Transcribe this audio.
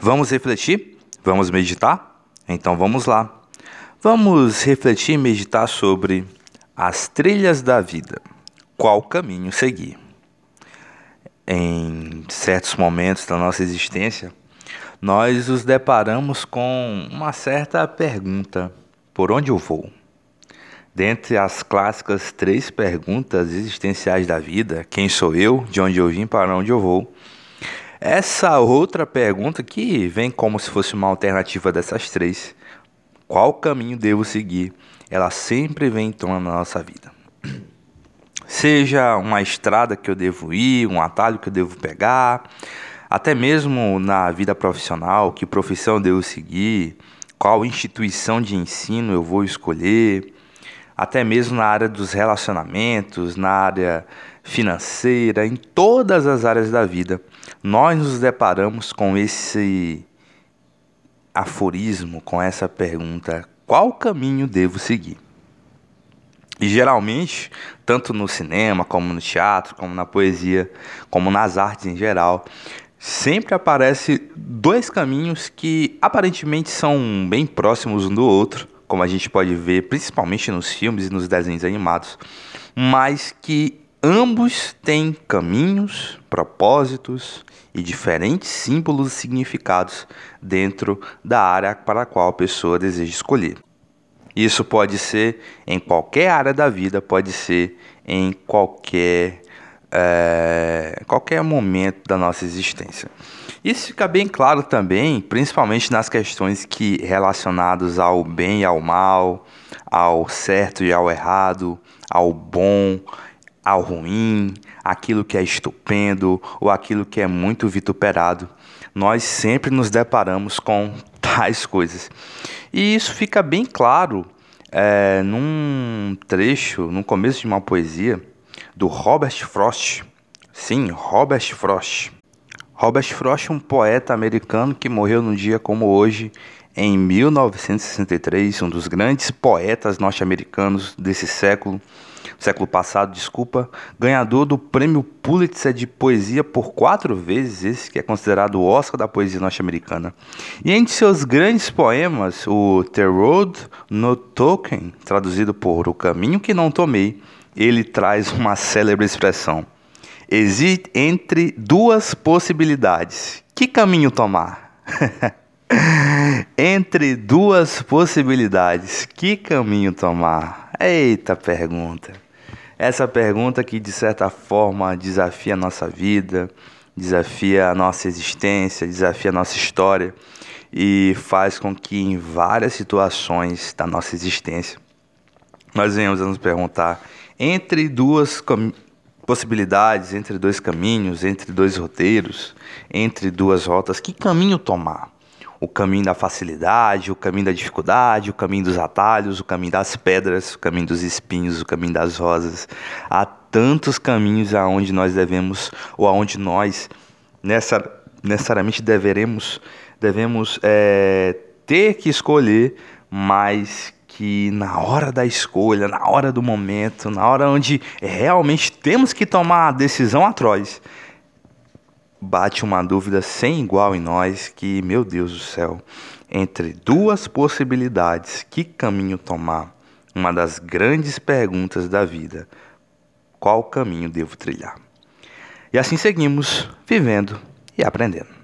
Vamos refletir? Vamos meditar? Então vamos lá. Vamos refletir e meditar sobre as trilhas da vida. Qual caminho seguir? Em certos momentos da nossa existência, nós nos deparamos com uma certa pergunta: por onde eu vou? Dentre as clássicas três perguntas existenciais da vida, quem sou eu, de onde eu vim, para onde eu vou, essa outra pergunta que vem como se fosse uma alternativa dessas três, qual caminho devo seguir? Ela sempre vem em tona na nossa vida. Seja uma estrada que eu devo ir, um atalho que eu devo pegar, até mesmo na vida profissional, que profissão eu devo seguir, qual instituição de ensino eu vou escolher, até mesmo na área dos relacionamentos, na área financeira, em todas as áreas da vida, nós nos deparamos com esse aforismo, com essa pergunta: qual caminho devo seguir? E geralmente, tanto no cinema, como no teatro, como na poesia, como nas artes em geral, sempre aparece dois caminhos que aparentemente são bem próximos um do outro, como a gente pode ver principalmente nos filmes e nos desenhos animados, mas que ambos têm caminhos, propósitos e diferentes símbolos e significados dentro da área para a qual a pessoa deseja escolher. Isso pode ser em qualquer área da vida, pode ser em qualquer, é, qualquer momento da nossa existência. Isso fica bem claro também, principalmente nas questões que relacionadas ao bem e ao mal, ao certo e ao errado, ao bom, ao ruim, aquilo que é estupendo ou aquilo que é muito vituperado. Nós sempre nos deparamos com tais coisas. E isso fica bem claro é, num trecho, no começo de uma poesia do Robert Frost. Sim, Robert Frost. Robert Frost, um poeta americano que morreu num dia como hoje, em 1963, um dos grandes poetas norte-americanos desse século, século passado, desculpa, ganhador do prêmio Pulitzer de poesia por quatro vezes, esse que é considerado o Oscar da poesia norte-americana. E entre seus grandes poemas, o The Road No Token, traduzido por O Caminho que Não Tomei, ele traz uma célebre expressão. Existe entre duas possibilidades. Que caminho tomar? entre duas possibilidades, que caminho tomar? Eita pergunta. Essa pergunta que de certa forma desafia a nossa vida, desafia a nossa existência, desafia a nossa história e faz com que em várias situações da nossa existência nós venhamos a nos perguntar entre duas possibilidades entre dois caminhos, entre dois roteiros, entre duas rotas, que caminho tomar? O caminho da facilidade, o caminho da dificuldade, o caminho dos atalhos, o caminho das pedras, o caminho dos espinhos, o caminho das rosas. Há tantos caminhos aonde nós devemos, ou aonde nós necessariamente deveremos, devemos é, ter que escolher, mas que na hora da escolha, na hora do momento, na hora onde realmente temos que tomar a decisão atroz, bate uma dúvida sem igual em nós que, meu Deus do céu, entre duas possibilidades, que caminho tomar? Uma das grandes perguntas da vida. Qual caminho devo trilhar? E assim seguimos, vivendo e aprendendo.